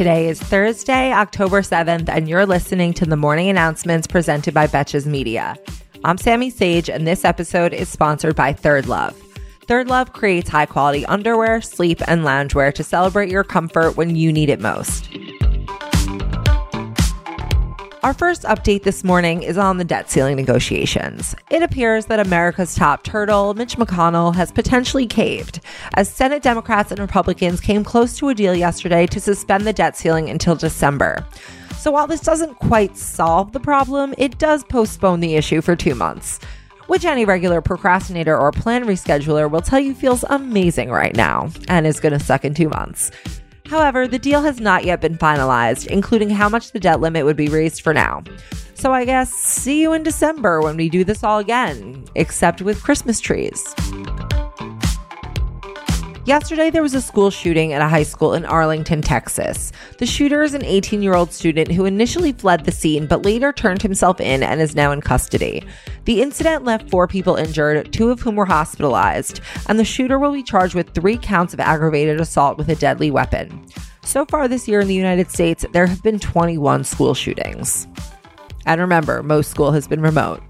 Today is Thursday, October 7th, and you're listening to the morning announcements presented by Betches Media. I'm Sami Sage, and this episode is sponsored by Third Love. Third Love creates high quality underwear, sleep, and loungewear to celebrate your comfort when you need it most. Our first update this morning is on the debt ceiling negotiations. It appears that America's top turtle, Mitch McConnell, has potentially caved, as Senate Democrats and Republicans came close to a deal yesterday to suspend the debt ceiling until December. So while this doesn't quite solve the problem, it does postpone the issue for two months which any regular procrastinator or plan rescheduler will tell you feels amazing right now and is going to suck in two months. However, the deal has not yet been finalized, including how much the debt limit would be raised for now. So I guess see you in December when we do this all again, except with Christmas trees. Yesterday, there was a school shooting at a high school in Arlington, Texas. The shooter is an 18 year old student who initially fled the scene but later turned himself in and is now in custody. The incident left four people injured, two of whom were hospitalized, and the shooter will be charged with three counts of aggravated assault with a deadly weapon. So far this year in the United States, there have been 21 school shootings. And remember, most school has been remote.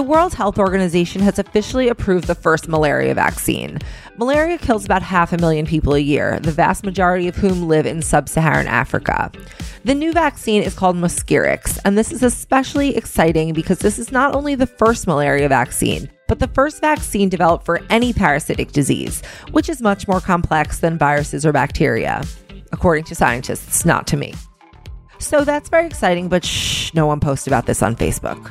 The World Health Organization has officially approved the first malaria vaccine. Malaria kills about half a million people a year, the vast majority of whom live in sub Saharan Africa. The new vaccine is called Mosquirix, and this is especially exciting because this is not only the first malaria vaccine, but the first vaccine developed for any parasitic disease, which is much more complex than viruses or bacteria, according to scientists, not to me. So that's very exciting, but shh, no one posts about this on Facebook.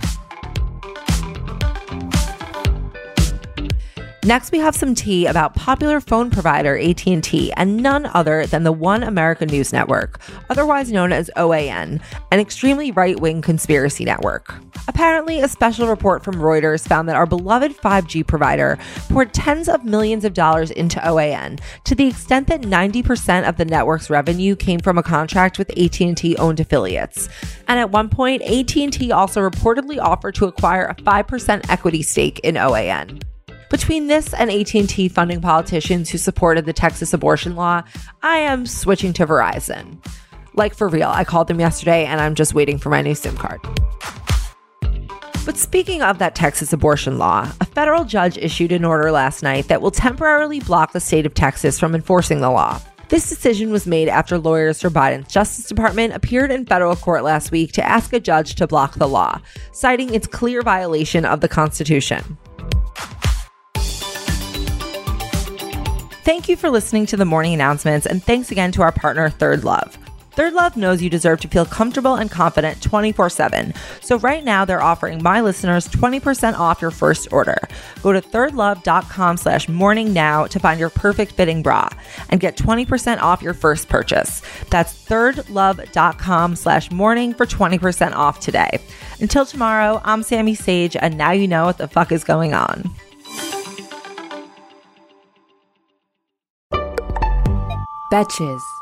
Next, we have some tea about popular phone provider AT&T and none other than the One America News Network, otherwise known as OAN, an extremely right-wing conspiracy network. Apparently, a special report from Reuters found that our beloved 5G provider poured tens of millions of dollars into OAN to the extent that 90% of the network's revenue came from a contract with AT&T owned affiliates. And at one point, AT&T also reportedly offered to acquire a 5% equity stake in OAN. Between this and AT&T funding politicians who supported the Texas abortion law, I am switching to Verizon. Like for real, I called them yesterday and I'm just waiting for my new SIM card. But speaking of that Texas abortion law, a federal judge issued an order last night that will temporarily block the state of Texas from enforcing the law. This decision was made after lawyers for Biden's Justice Department appeared in federal court last week to ask a judge to block the law, citing its clear violation of the Constitution. Thank you for listening to the morning announcements, and thanks again to our partner, Third Love. Third Love knows you deserve to feel comfortable and confident 24 7. So, right now, they're offering my listeners 20% off your first order. Go to thirdlove.com slash morning now to find your perfect fitting bra and get 20% off your first purchase. That's thirdlove.com slash morning for 20% off today. Until tomorrow, I'm Sami Sage, and now you know what the fuck is going on. Betches.